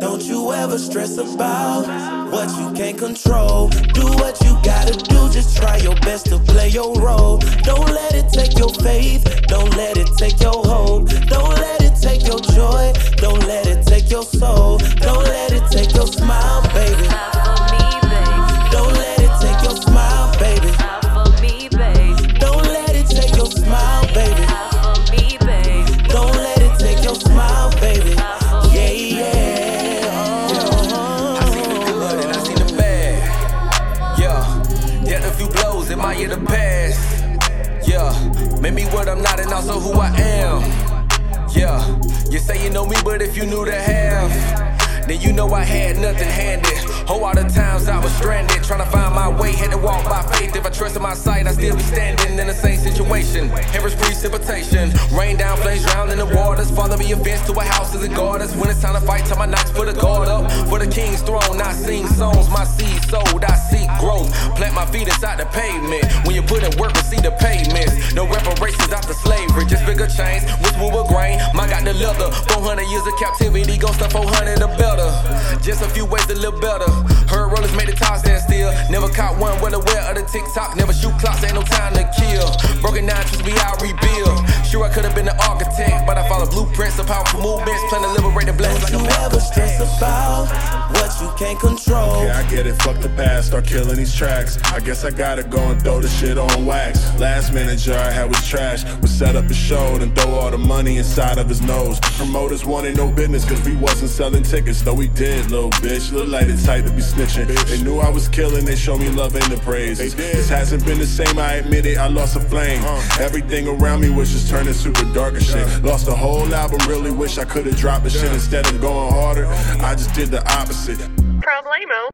Don't you ever stress about what you can't control. Do what you gotta do, just try your best to play your role. Don't let it take your faith, in my year. Yeah, made me what I'm not and also who I am. Yeah, you say you know me, but if you knew the half, then you know I had nothing handed. Whole lot of times I was stranded, trying to find my way, had to walk by faith. If I trusted my sight, I'd still be standing in the same situation. Here is precipitation, rain down, flames drown in the waters. Follow me events to a house as a goddess. When it's time to fight, tell my knights put a guard up for the king's throne. I sing songs, my seed sowed, I feet inside the pavement. When you put in work, we see the payments. No reparations after slavery, just bigger chains, whisper with grain. My got the leather, 400 years of captivity, gon' stuff 400 or better. Just a few ways to live better. Heard rollers made the tires stand still. Never caught one well aware of the TikTok. Never shoot clocks, ain't no time to kill. Broken down, trust me, I'll rebuild. Sure, I could have been the architect, but I blueprints of powerful movements. Plan to liberate the blessings like Don't a you ever stress about what you can't control. Yeah, I get it. Fuck the past, start killing these tracks. I guess I gotta go and throw the shit on wax. Last manager I had was trash. Was set up a show and throw all the money inside of his nose. Promoters wanted no business cause we wasn't selling tickets. Though we did, little bitch. Look like the type to be snitching. They knew I was killing, they showed me love and the praise. This hasn't been the same, I admit it. I lost a flame. Uh. Everything around me was just turning super dark and shit. Lost a whole album, really wish I could've dropped the shit instead of going harder. I just did the opposite. Problemo.